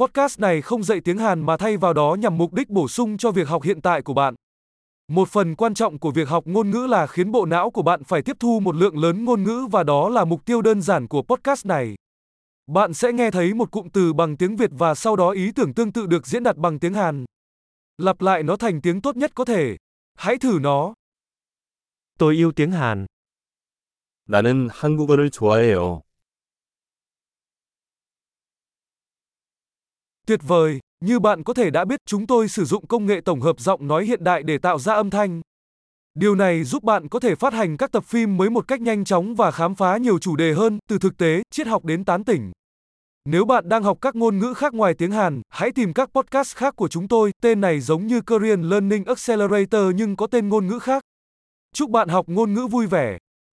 Podcast này không dạy tiếng Hàn mà thay vào đó nhằm mục đích bổ sung cho việc học hiện tại của bạn. Một phần quan trọng của việc học ngôn ngữ là khiến bộ não của bạn phải tiếp thu một lượng lớn ngôn ngữ và đó là mục tiêu đơn giản của podcast này. Bạn sẽ nghe thấy một cụm từ bằng tiếng Việt và sau đó ý tưởng tương tự được diễn đạt bằng tiếng Hàn. Lặp lại nó thành tiếng tốt nhất có thể. Hãy thử nó. Tôi yêu tiếng Hàn. 나는 한국어를 좋아해요. Tuyệt vời, như bạn có thể đã biết, chúng tôi sử dụng công nghệ tổng hợp giọng nói hiện đại để tạo ra âm thanh. Điều này giúp bạn có thể phát hành các tập phim mới một cách nhanh chóng và khám phá nhiều chủ đề hơn, từ thực tế, triết học đến tán tỉnh. Nếu bạn đang học các ngôn ngữ khác ngoài tiếng Hàn, hãy tìm các podcast khác của chúng tôi, tên này giống như Korean Learning Accelerator nhưng có tên ngôn ngữ khác. Chúc bạn học ngôn ngữ vui vẻ.